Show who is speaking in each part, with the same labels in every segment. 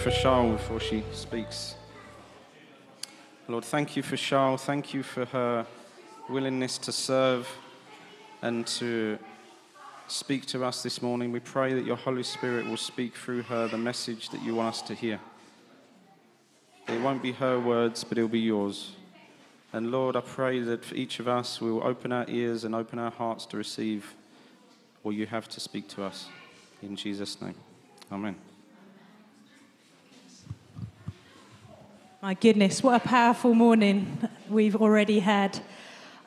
Speaker 1: for Charl before she speaks. Lord, thank you for Charl. Thank you for her willingness to serve and to speak to us this morning. We pray that your Holy Spirit will speak through her the message that you want us to hear. It won't be her words, but it'll be yours. And Lord, I pray that for each of us, we will open our ears and open our hearts to receive what you have to speak to us. In Jesus' name. Amen.
Speaker 2: My goodness, what a powerful morning we've already had.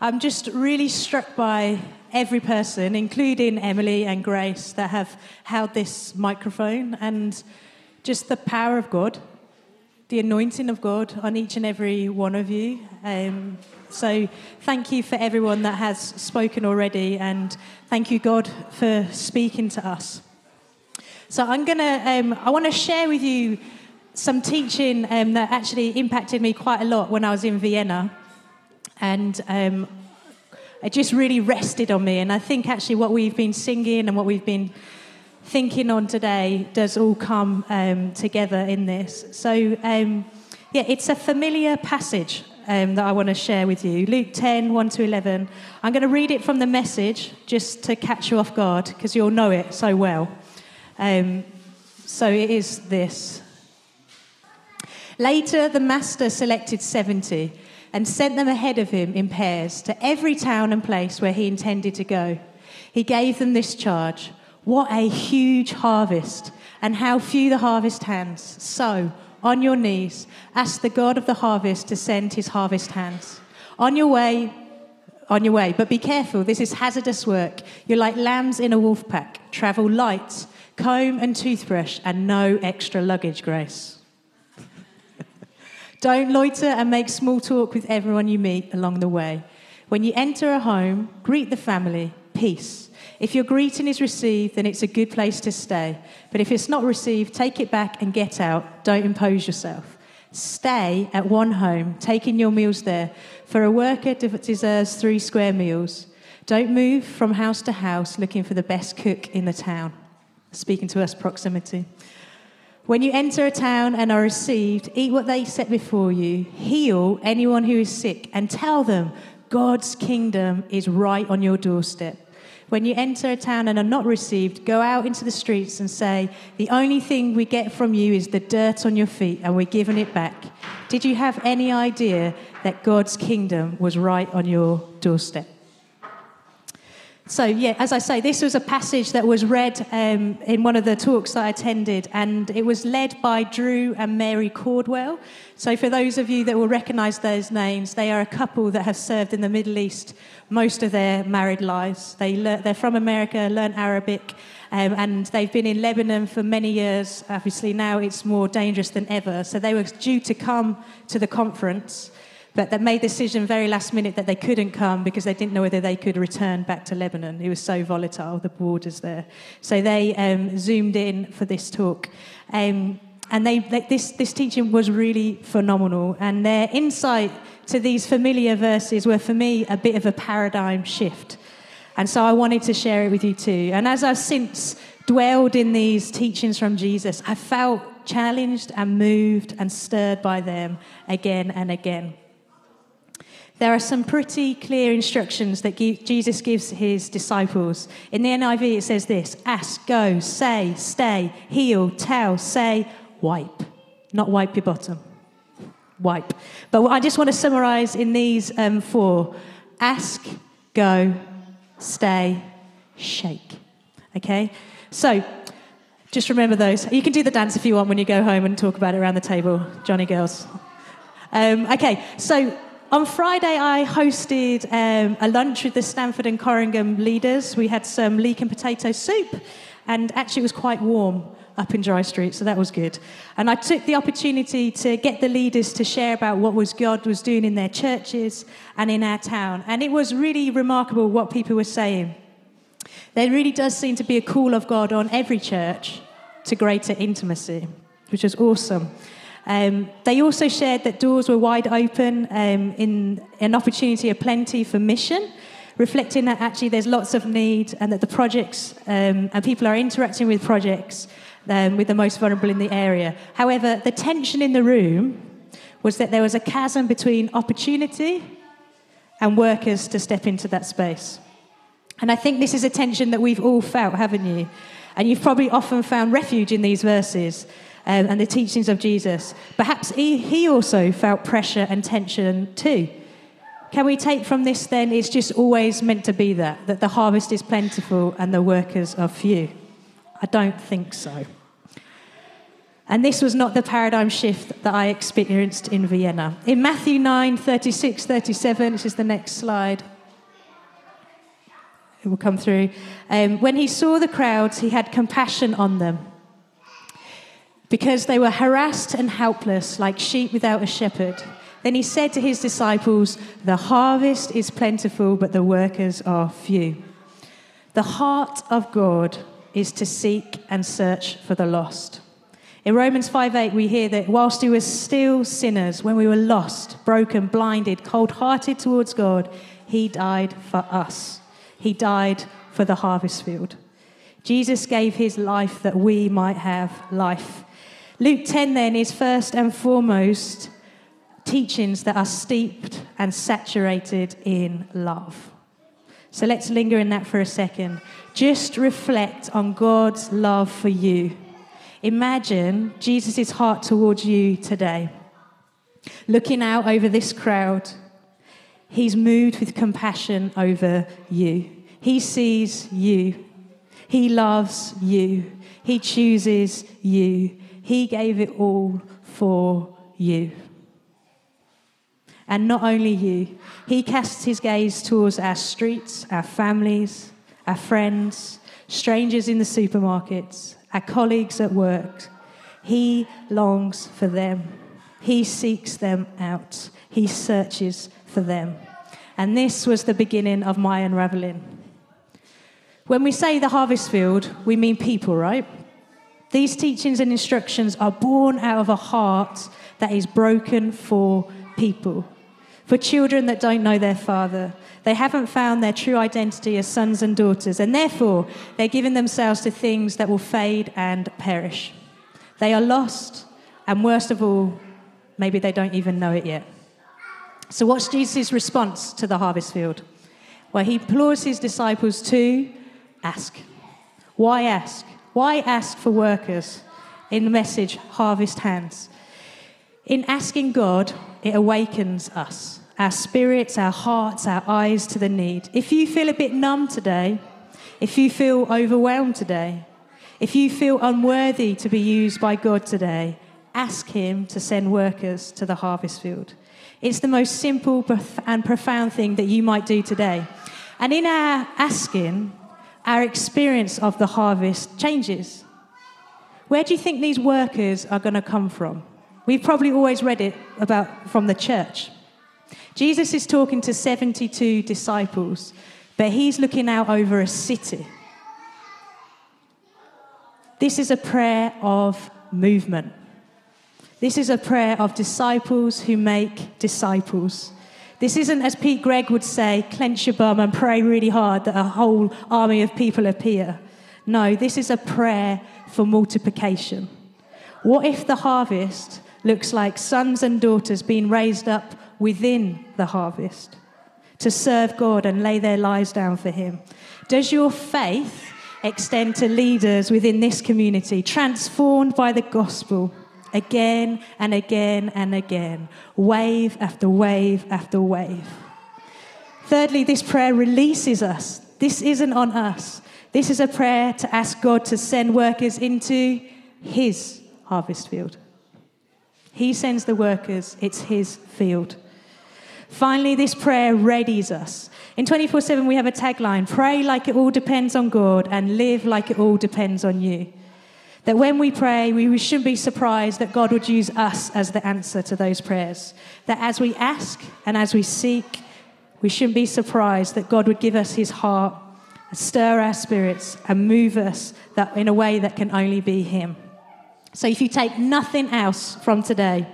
Speaker 2: I'm just really struck by every person, including Emily and Grace, that have held this microphone and just the power of God, the anointing of God on each and every one of you. Um, so thank you for everyone that has spoken already, and thank you, God, for speaking to us. So I'm gonna, um, I want to share with you some teaching um, that actually impacted me quite a lot when I was in Vienna. And um, it just really rested on me. And I think actually what we've been singing and what we've been thinking on today does all come um, together in this. So, um, yeah, it's a familiar passage um, that I want to share with you Luke 10 1 to 11. I'm going to read it from the message just to catch you off guard because you'll know it so well. Um, so it is this. Later, the master selected 70 and sent them ahead of him in pairs to every town and place where he intended to go. He gave them this charge What a huge harvest, and how few the harvest hands. So, on your knees, ask the God of the harvest to send his harvest hands. On your way, on your way, but be careful, this is hazardous work. You're like lambs in a wolf pack. Travel light, comb and toothbrush, and no extra luggage, Grace. Don't loiter and make small talk with everyone you meet along the way. When you enter a home, greet the family, peace. If your greeting is received, then it's a good place to stay. But if it's not received, take it back and get out. Don't impose yourself. Stay at one home, taking your meals there. For a worker it deserves three square meals. Don't move from house to house looking for the best cook in the town. Speaking to us, proximity. When you enter a town and are received, eat what they set before you, heal anyone who is sick, and tell them God's kingdom is right on your doorstep. When you enter a town and are not received, go out into the streets and say, The only thing we get from you is the dirt on your feet, and we're giving it back. Did you have any idea that God's kingdom was right on your doorstep? So, yeah, as I say, this was a passage that was read um, in one of the talks that I attended, and it was led by Drew and Mary Cordwell. So, for those of you that will recognize those names, they are a couple that have served in the Middle East most of their married lives. They they're from America, learn Arabic, um, and they've been in Lebanon for many years. Obviously, now it's more dangerous than ever. So, they were due to come to the conference but they made the decision very last minute that they couldn't come because they didn't know whether they could return back to Lebanon. It was so volatile, the borders there. So they um, zoomed in for this talk. Um, and they, they, this, this teaching was really phenomenal. And their insight to these familiar verses were, for me, a bit of a paradigm shift. And so I wanted to share it with you too. And as I've since dwelled in these teachings from Jesus, I felt challenged and moved and stirred by them again and again there are some pretty clear instructions that Jesus gives his disciples. In the NIV, it says this ask, go, say, stay, heal, tell, say, wipe. Not wipe your bottom. Wipe. But I just want to summarize in these um, four ask, go, stay, shake. Okay? So, just remember those. You can do the dance if you want when you go home and talk about it around the table, Johnny girls. Um, okay, so on Friday, I hosted um, a lunch with the Stanford and Corringham leaders. We had some leek and potato soup, and actually, it was quite warm up in Dry Street, so that was good. And I took the opportunity to get the leaders to share about what was God was doing in their churches and in our town. And it was really remarkable what people were saying. There really does seem to be a call of God on every church to greater intimacy, which is awesome. Um, they also shared that doors were wide open um, in an opportunity of plenty for mission. reflecting that actually there's lots of need and that the projects um, and people are interacting with projects um, with the most vulnerable in the area. However, the tension in the room was that there was a chasm between opportunity and workers to step into that space. And I think this is a tension that we've all felt, haven't you? And you've probably often found refuge in these verses um, and the teachings of Jesus. Perhaps he, he also felt pressure and tension too. Can we take from this then it's just always meant to be that, that the harvest is plentiful and the workers are few? I don't think so. And this was not the paradigm shift that I experienced in Vienna. In Matthew 9 36, 37, which is the next slide, it will come through. Um, when he saw the crowds, he had compassion on them because they were harassed and helpless like sheep without a shepherd. Then he said to his disciples, The harvest is plentiful, but the workers are few. The heart of God is to seek and search for the lost. In Romans 5:8 we hear that whilst we were still sinners, when we were lost, broken, blinded, cold-hearted towards God, he died for us. He died for the harvest field. Jesus gave his life that we might have life. Luke 10 then is first and foremost teachings that are steeped and saturated in love. So let's linger in that for a second. Just reflect on God's love for you. Imagine Jesus' heart towards you today. Looking out over this crowd, he's moved with compassion over you. He sees you. He loves you. He chooses you. He gave it all for you. And not only you, He casts His gaze towards our streets, our families, our friends, strangers in the supermarkets, our colleagues at work. He longs for them. He seeks them out. He searches for them. And this was the beginning of my unraveling. When we say the harvest field, we mean people, right? These teachings and instructions are born out of a heart that is broken for people, for children that don't know their father. They haven't found their true identity as sons and daughters, and therefore they're giving themselves to things that will fade and perish. They are lost, and worst of all, maybe they don't even know it yet. So, what's Jesus' response to the harvest field? Well, he implores his disciples to ask. Why ask? Why ask for workers in the message, harvest hands? In asking God, it awakens us, our spirits, our hearts, our eyes to the need. If you feel a bit numb today, if you feel overwhelmed today, if you feel unworthy to be used by God today, ask Him to send workers to the harvest field. It's the most simple and profound thing that you might do today. And in our asking, our experience of the harvest changes. Where do you think these workers are going to come from? We've probably always read it about from the church. Jesus is talking to 72 disciples, but he's looking out over a city. This is a prayer of movement. This is a prayer of disciples who make disciples. This isn't, as Pete Greig would say, clench your bum and pray really hard that a whole army of people appear. No, this is a prayer for multiplication. What if the harvest looks like sons and daughters being raised up within the harvest to serve God and lay their lives down for Him? Does your faith extend to leaders within this community, transformed by the gospel? Again and again and again, wave after wave after wave. Thirdly, this prayer releases us. This isn't on us. This is a prayer to ask God to send workers into His harvest field. He sends the workers, it's His field. Finally, this prayer readies us. In 24 7, we have a tagline pray like it all depends on God and live like it all depends on you. That when we pray, we shouldn't be surprised that God would use us as the answer to those prayers. That as we ask and as we seek, we shouldn't be surprised that God would give us his heart, stir our spirits, and move us that in a way that can only be him. So if you take nothing else from today,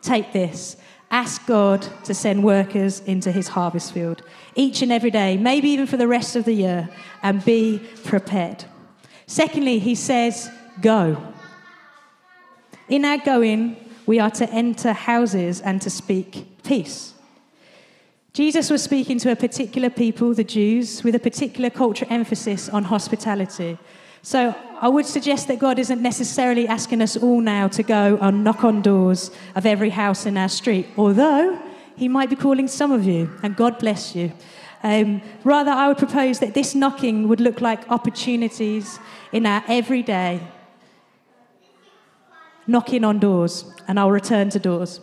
Speaker 2: take this. Ask God to send workers into his harvest field each and every day, maybe even for the rest of the year, and be prepared. Secondly, he says, Go. In our going, we are to enter houses and to speak peace. Jesus was speaking to a particular people, the Jews, with a particular cultural emphasis on hospitality. So I would suggest that God isn't necessarily asking us all now to go and knock on doors of every house in our street, although He might be calling some of you, and God bless you. Um, rather, I would propose that this knocking would look like opportunities in our everyday knocking on doors, and I'll return to doors.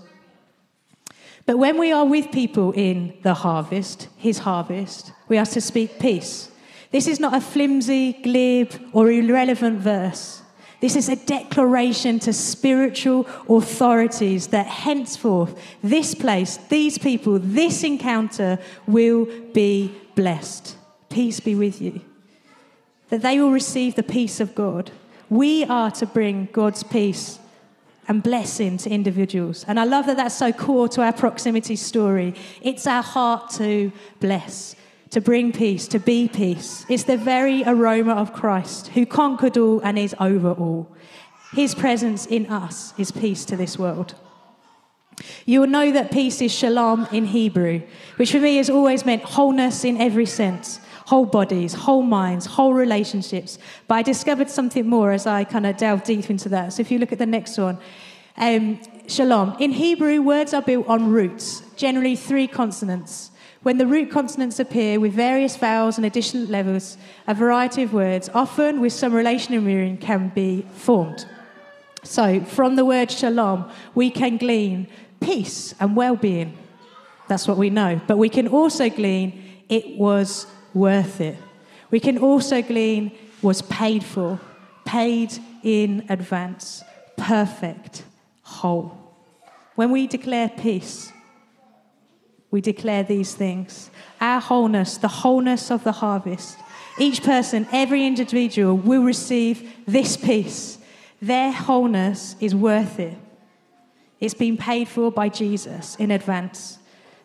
Speaker 2: But when we are with people in the harvest, his harvest, we are to speak peace. This is not a flimsy, glib, or irrelevant verse. This is a declaration to spiritual authorities that henceforth this place, these people, this encounter will be blessed. Peace be with you. That they will receive the peace of God. We are to bring God's peace and blessing to individuals. And I love that that's so core to our proximity story. It's our heart to bless, to bring peace, to be peace. It's the very aroma of Christ who conquered all and is over all. His presence in us is peace to this world. You will know that peace is shalom in Hebrew, which for me has always meant wholeness in every sense whole bodies, whole minds, whole relationships. But I discovered something more as I kind of delved deep into that. So if you look at the next one, um, shalom. In Hebrew, words are built on roots, generally three consonants. When the root consonants appear with various vowels and additional levels, a variety of words, often with some relational meaning, can be formed. So, from the word shalom, we can glean peace and well being. That's what we know. But we can also glean it was worth it. We can also glean was paid for, paid in advance, perfect, whole. When we declare peace, we declare these things. Our wholeness, the wholeness of the harvest. Each person, every individual will receive this peace. Their wholeness is worth it. It's been paid for by Jesus in advance.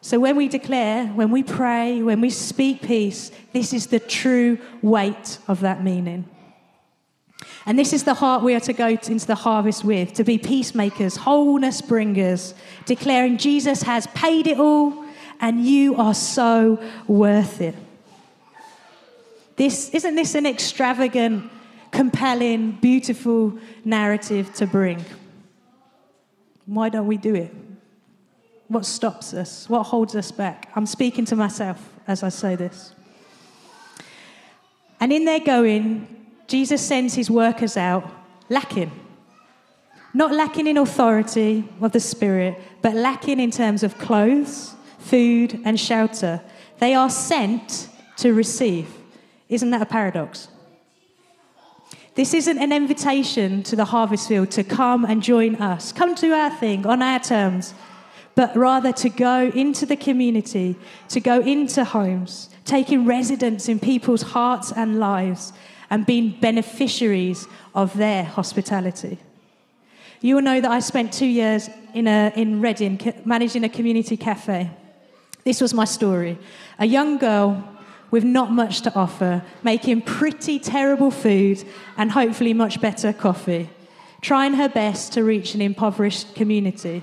Speaker 2: So when we declare, when we pray, when we speak peace, this is the true weight of that meaning. And this is the heart we are to go into the harvest with to be peacemakers, wholeness bringers, declaring Jesus has paid it all and you are so worth it. This, isn't this an extravagant, compelling, beautiful narrative to bring? Why don't we do it? What stops us? What holds us back? I'm speaking to myself as I say this. And in their going, Jesus sends his workers out lacking. Not lacking in authority of the Spirit, but lacking in terms of clothes, food, and shelter. They are sent to receive. Isn't that a paradox? This isn't an invitation to the harvest field to come and join us. Come to our thing on our terms but rather to go into the community, to go into homes, taking residence in people's hearts and lives, and being beneficiaries of their hospitality. You will know that I spent two years in, a, in Reading managing a community cafe. This was my story. A young girl with not much to offer, making pretty terrible food and hopefully much better coffee, trying her best to reach an impoverished community.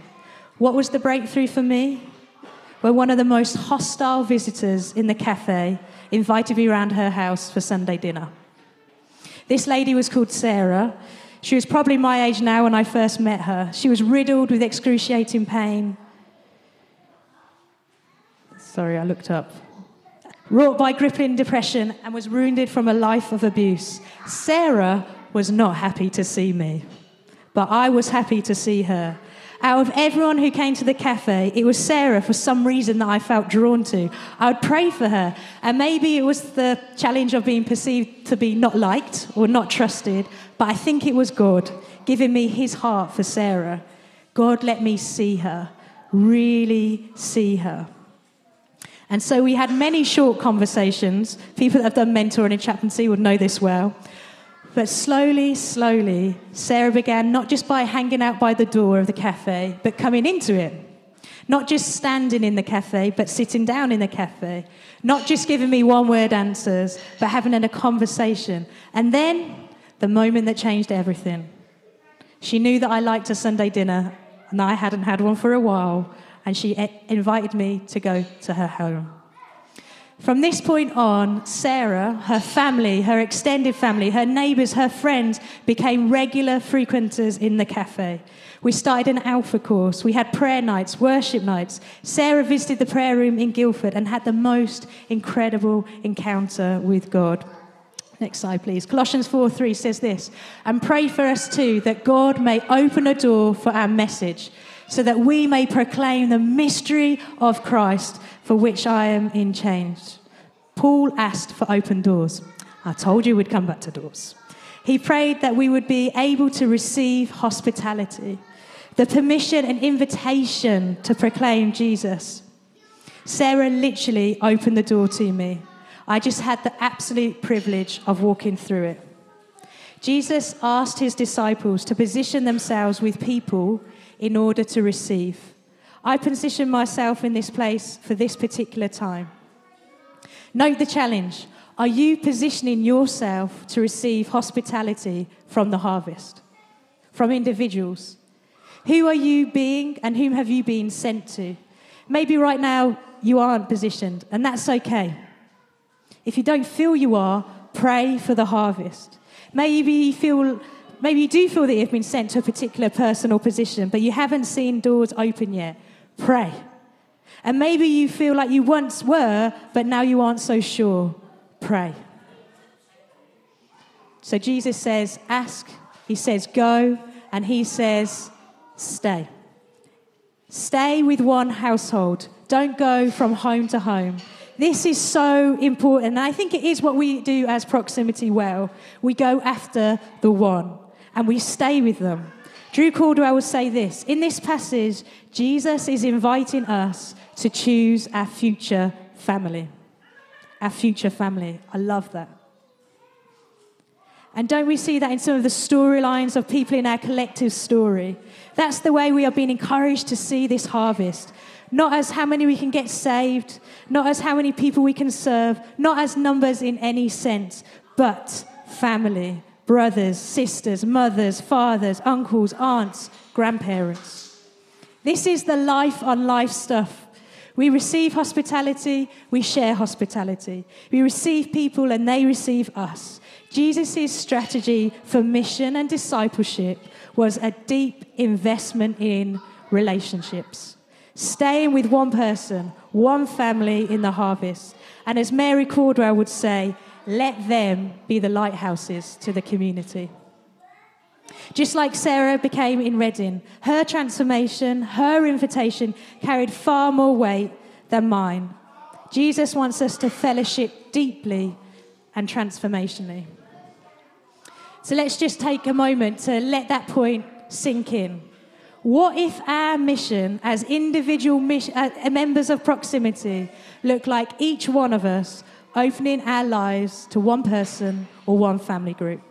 Speaker 2: What was the breakthrough for me? When one of the most hostile visitors in the cafe invited me around her house for Sunday dinner. This lady was called Sarah. She was probably my age now when I first met her. She was riddled with excruciating pain. Sorry, I looked up. Wrought by crippling depression and was wounded from a life of abuse. Sarah was not happy to see me, but I was happy to see her. Out of everyone who came to the cafe, it was Sarah for some reason that I felt drawn to. I would pray for her. And maybe it was the challenge of being perceived to be not liked or not trusted, but I think it was God giving me his heart for Sarah. God let me see her, really see her. And so we had many short conversations. People that have done mentoring in chaplaincy would know this well. But slowly, slowly, Sarah began not just by hanging out by the door of the cafe, but coming into it. Not just standing in the cafe, but sitting down in the cafe. Not just giving me one word answers, but having a conversation. And then the moment that changed everything. She knew that I liked a Sunday dinner, and I hadn't had one for a while, and she invited me to go to her home. From this point on, Sarah, her family, her extended family, her neighbours, her friends became regular frequenters in the cafe. We started an alpha course. We had prayer nights, worship nights. Sarah visited the prayer room in Guildford and had the most incredible encounter with God. Next slide, please. Colossians 4 3 says this And pray for us too, that God may open a door for our message, so that we may proclaim the mystery of Christ, for which I am in chains. Paul asked for open doors. I told you we'd come back to doors. He prayed that we would be able to receive hospitality the permission and invitation to proclaim Jesus. Sarah literally opened the door to me. I just had the absolute privilege of walking through it. Jesus asked his disciples to position themselves with people in order to receive. I position myself in this place for this particular time. Note the challenge. Are you positioning yourself to receive hospitality from the harvest, from individuals? Who are you being and whom have you been sent to? Maybe right now you aren't positioned, and that's okay. If you don't feel you are, pray for the harvest. Maybe you feel maybe you do feel that you've been sent to a particular person or position, but you haven't seen doors open yet. Pray. And maybe you feel like you once were, but now you aren't so sure. Pray. So Jesus says, ask. He says, go. And he says, stay. Stay with one household. Don't go from home to home. This is so important. And I think it is what we do as proximity well. We go after the one and we stay with them. Drew Caldwell would say this In this passage, Jesus is inviting us to choose our future family. Our future family. I love that. And don't we see that in some of the storylines of people in our collective story? That's the way we are being encouraged to see this harvest. Not as how many we can get saved, not as how many people we can serve, not as numbers in any sense, but family, brothers, sisters, mothers, fathers, uncles, aunts, grandparents. This is the life on life stuff. We receive hospitality, we share hospitality. We receive people and they receive us. Jesus' strategy for mission and discipleship was a deep investment in relationships. Staying with one person, one family in the harvest. And as Mary Caldwell would say, let them be the lighthouses to the community. Just like Sarah became in Reading, her transformation, her invitation carried far more weight than mine. Jesus wants us to fellowship deeply and transformationally. So let's just take a moment to let that point sink in. What if our mission as individual mission, uh, members of proximity looked like each one of us opening our lives to one person or one family group?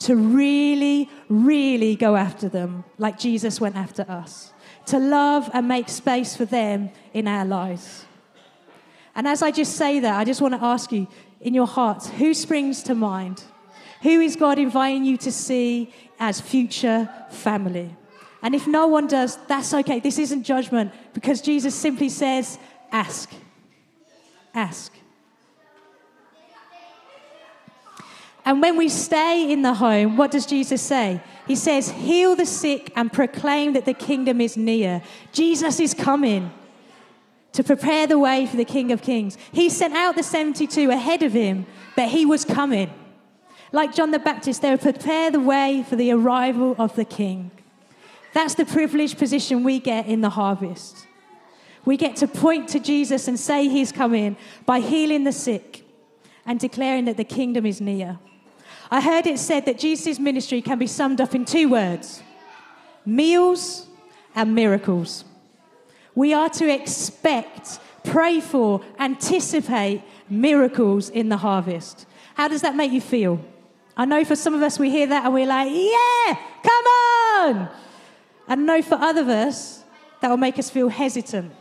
Speaker 2: To really, really go after them like Jesus went after us. To love and make space for them in our lives. And as I just say that, I just want to ask you in your hearts who springs to mind? Who is God inviting you to see as future family? And if no one does, that's okay. This isn't judgment because Jesus simply says, ask. Ask. And when we stay in the home, what does Jesus say? He says, Heal the sick and proclaim that the kingdom is near. Jesus is coming to prepare the way for the King of Kings. He sent out the 72 ahead of him, but he was coming. Like John the Baptist, they would prepare the way for the arrival of the King. That's the privileged position we get in the harvest. We get to point to Jesus and say he's coming by healing the sick and declaring that the kingdom is near. I heard it said that Jesus' ministry can be summed up in two words meals and miracles. We are to expect, pray for, anticipate miracles in the harvest. How does that make you feel? I know for some of us, we hear that and we're like, yeah, come on. I know for other of us, that will make us feel hesitant.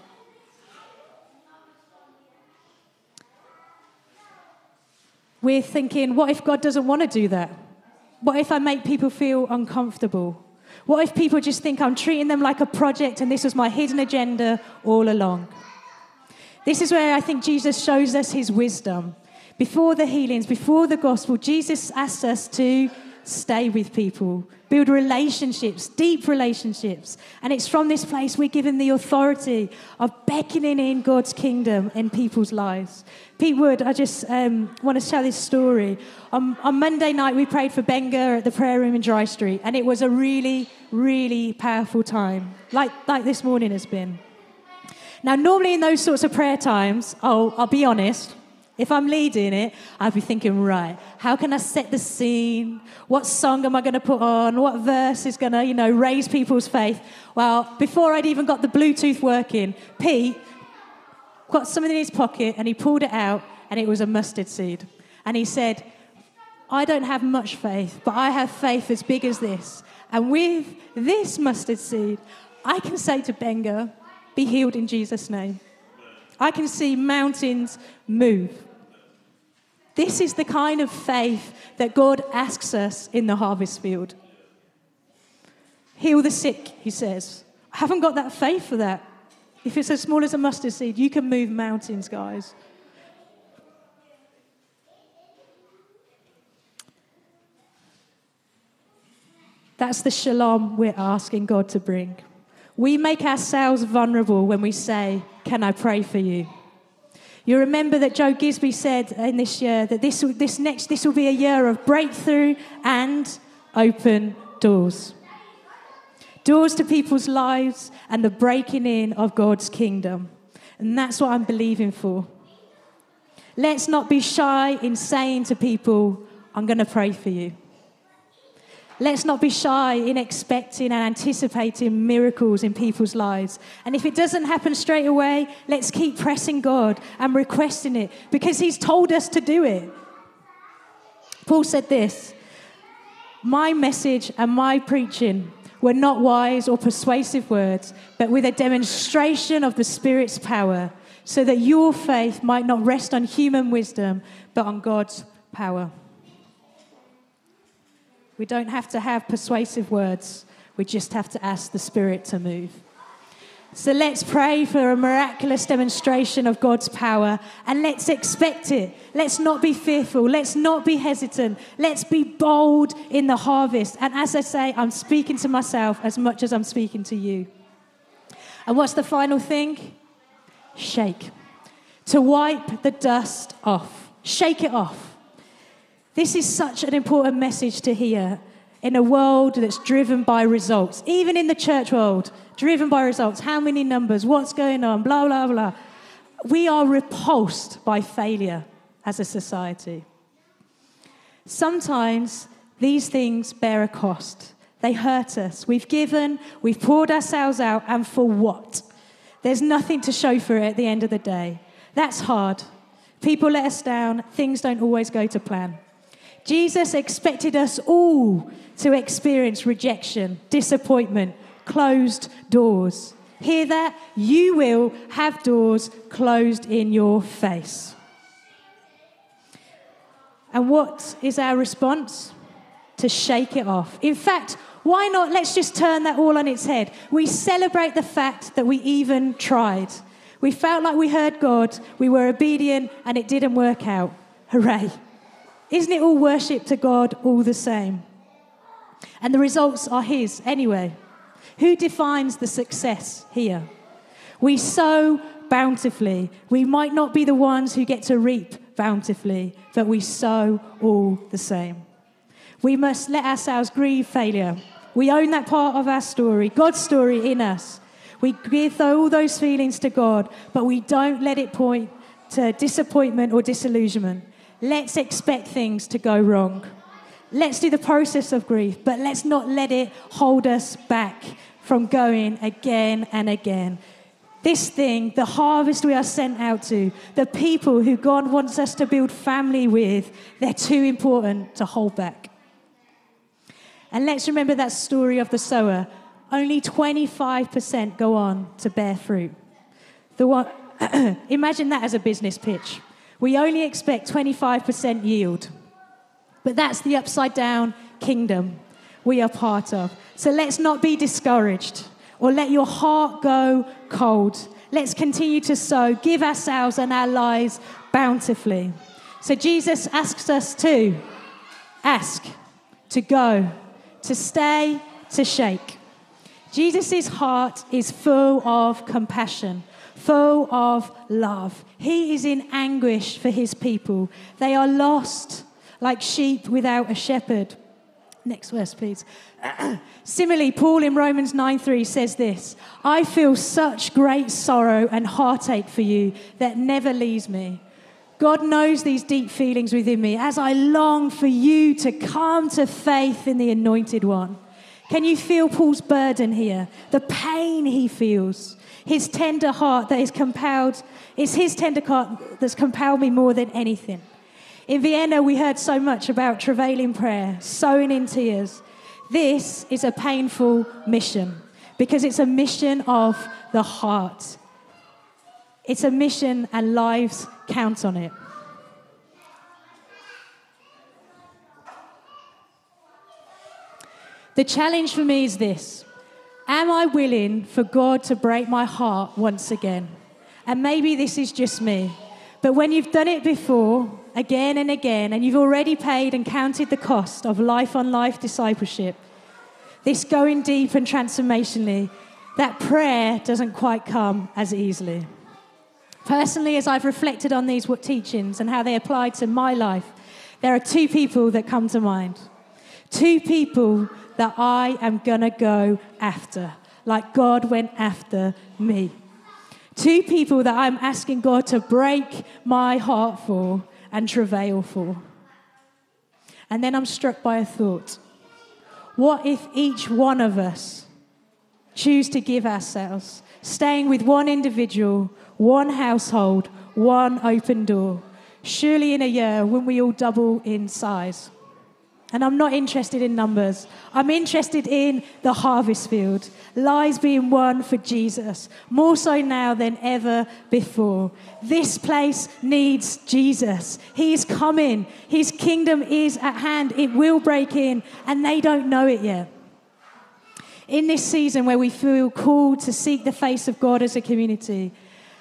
Speaker 2: We're thinking, what if God doesn't want to do that? What if I make people feel uncomfortable? What if people just think I'm treating them like a project and this was my hidden agenda all along? This is where I think Jesus shows us his wisdom. Before the healings, before the gospel, Jesus asked us to stay with people, build relationships, deep relationships. And it's from this place we're given the authority of beckoning in God's kingdom in people's lives. Pete Wood, I just um, want to tell this story. On, on Monday night, we prayed for Benga at the prayer room in Dry Street, and it was a really, really powerful time, like, like this morning has been. Now, normally in those sorts of prayer times, I'll, I'll be honest, if I'm leading it, I'd be thinking, right, how can I set the scene? What song am I going to put on? What verse is going to, you know, raise people's faith? Well, before I'd even got the Bluetooth working, Pete got something in his pocket and he pulled it out and it was a mustard seed. And he said, I don't have much faith, but I have faith as big as this. And with this mustard seed, I can say to Benga, be healed in Jesus' name. I can see mountains move. This is the kind of faith that God asks us in the harvest field. Heal the sick, he says. I haven't got that faith for that. If it's as small as a mustard seed, you can move mountains, guys. That's the shalom we're asking God to bring. We make ourselves vulnerable when we say, Can I pray for you? You remember that Joe Gisby said in this year that this, this next this will be a year of breakthrough and open doors. Doors to people's lives and the breaking in of God's kingdom. And that's what I'm believing for. Let's not be shy in saying to people, I'm going to pray for you. Let's not be shy in expecting and anticipating miracles in people's lives. And if it doesn't happen straight away, let's keep pressing God and requesting it because He's told us to do it. Paul said this My message and my preaching were not wise or persuasive words, but with a demonstration of the Spirit's power, so that your faith might not rest on human wisdom, but on God's power. We don't have to have persuasive words, we just have to ask the Spirit to move. So let's pray for a miraculous demonstration of God's power and let's expect it. Let's not be fearful. Let's not be hesitant. Let's be bold in the harvest. And as I say, I'm speaking to myself as much as I'm speaking to you. And what's the final thing? Shake. To wipe the dust off. Shake it off. This is such an important message to hear in a world that's driven by results, even in the church world, driven by results. How many numbers? What's going on? Blah, blah, blah. We are repulsed by failure as a society. Sometimes these things bear a cost. They hurt us. We've given, we've poured ourselves out, and for what? There's nothing to show for it at the end of the day. That's hard. People let us down, things don't always go to plan. Jesus expected us all to experience rejection, disappointment, closed doors. Hear that? You will have doors closed in your face. And what is our response? To shake it off. In fact, why not? Let's just turn that all on its head. We celebrate the fact that we even tried. We felt like we heard God, we were obedient, and it didn't work out. Hooray. Isn't it all worship to God all the same? And the results are His anyway. Who defines the success here? We sow bountifully. We might not be the ones who get to reap bountifully, but we sow all the same. We must let ourselves grieve failure. We own that part of our story, God's story in us. We give all those feelings to God, but we don't let it point to disappointment or disillusionment. Let's expect things to go wrong. Let's do the process of grief, but let's not let it hold us back from going again and again. This thing, the harvest we are sent out to, the people who God wants us to build family with, they're too important to hold back. And let's remember that story of the sower. only 25% go on to bear fruit. The one, imagine that as a business pitch. We only expect 25% yield. But that's the upside down kingdom we are part of. So let's not be discouraged or let your heart go cold. Let's continue to sow, give ourselves and our lives bountifully. So Jesus asks us to ask, to go, to stay, to shake. Jesus' heart is full of compassion, full of love. He is in anguish for his people. They are lost like sheep without a shepherd. Next verse, please. Similarly, Paul in Romans 9 3 says this I feel such great sorrow and heartache for you that never leaves me. God knows these deep feelings within me as I long for you to come to faith in the Anointed One. Can you feel Paul's burden here? The pain he feels, his tender heart that is compelled, it's his tender heart that's compelled me more than anything. In Vienna, we heard so much about travailing prayer, sowing in tears. This is a painful mission because it's a mission of the heart. It's a mission, and lives count on it. The challenge for me is this Am I willing for God to break my heart once again? And maybe this is just me. But when you've done it before, again and again, and you've already paid and counted the cost of life on life discipleship, this going deep and transformationally, that prayer doesn't quite come as easily. Personally, as I've reflected on these teachings and how they apply to my life, there are two people that come to mind. Two people that I am gonna go after, like God went after me. Two people that I'm asking God to break my heart for and travail for. And then I'm struck by a thought. What if each one of us choose to give ourselves, staying with one individual, one household, one open door? Surely in a year, when we all double in size? And I'm not interested in numbers. I'm interested in the harvest field, lives being won for Jesus, more so now than ever before. This place needs Jesus. He is coming, His kingdom is at hand. It will break in, and they don't know it yet. In this season where we feel called to seek the face of God as a community,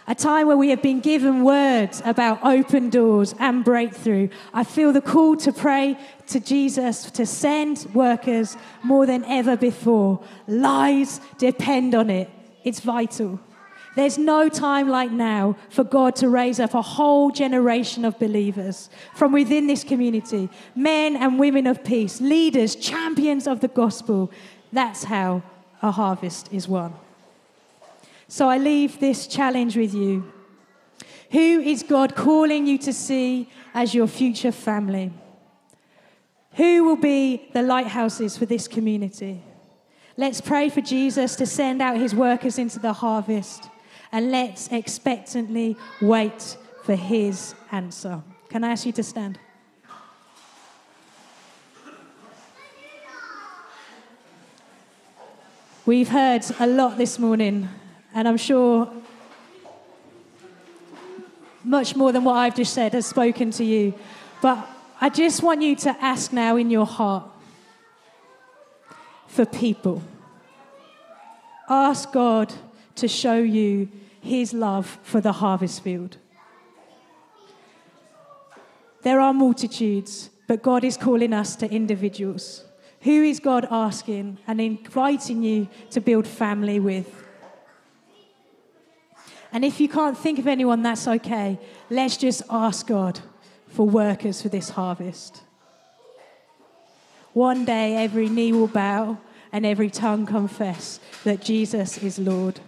Speaker 2: a time where we have been given words about open doors and breakthrough. I feel the call to pray to Jesus to send workers more than ever before. Lives depend on it, it's vital. There's no time like now for God to raise up a whole generation of believers from within this community men and women of peace, leaders, champions of the gospel. That's how a harvest is won. So I leave this challenge with you. Who is God calling you to see as your future family? Who will be the lighthouses for this community? Let's pray for Jesus to send out his workers into the harvest and let's expectantly wait for his answer. Can I ask you to stand? We've heard a lot this morning and I'm sure much more than what I've just said has spoken to you. But I just want you to ask now in your heart for people. Ask God to show you his love for the harvest field. There are multitudes, but God is calling us to individuals. Who is God asking and inviting you to build family with? And if you can't think of anyone, that's okay. Let's just ask God for workers for this harvest. One day, every knee will bow and every tongue confess that Jesus is Lord.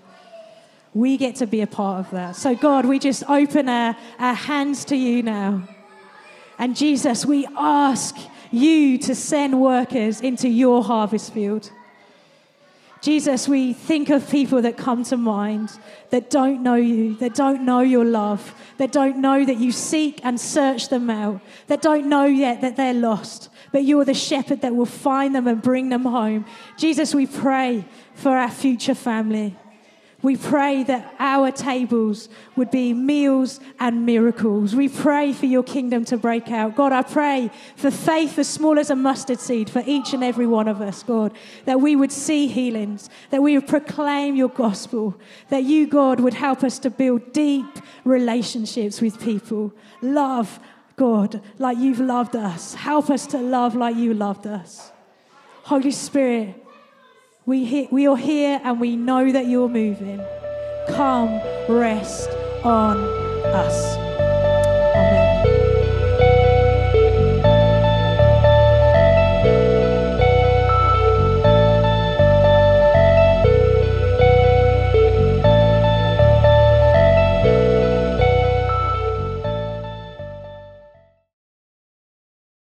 Speaker 2: We get to be a part of that. So, God, we just open our, our hands to you now. And Jesus, we ask you to send workers into your harvest field. Jesus, we think of people that come to mind that don't know you, that don't know your love, that don't know that you seek and search them out, that don't know yet that they're lost, but you're the shepherd that will find them and bring them home. Jesus, we pray for our future family. We pray that our tables would be meals and miracles. We pray for your kingdom to break out. God, I pray for faith as small as a mustard seed for each and every one of us, God, that we would see healings, that we would proclaim your gospel, that you, God, would help us to build deep relationships with people. Love, God, like you've loved us. Help us to love like you loved us. Holy Spirit, we, we are here and we know that you're moving. Come, rest on us.